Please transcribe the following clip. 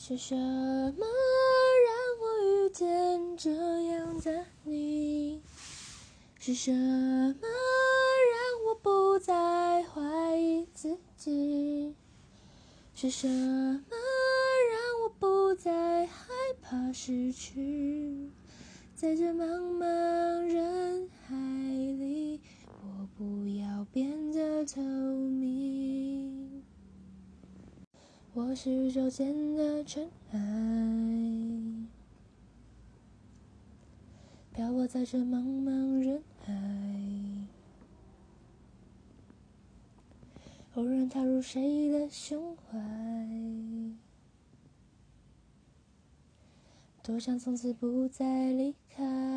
是什么让我遇见这样的你？是什么让我不再怀疑自己？是什么让我不再害怕失去？在这茫茫人我是宇宙间的尘埃，漂泊在这茫茫人海。偶然踏入谁的胸怀，多想从此不再离开。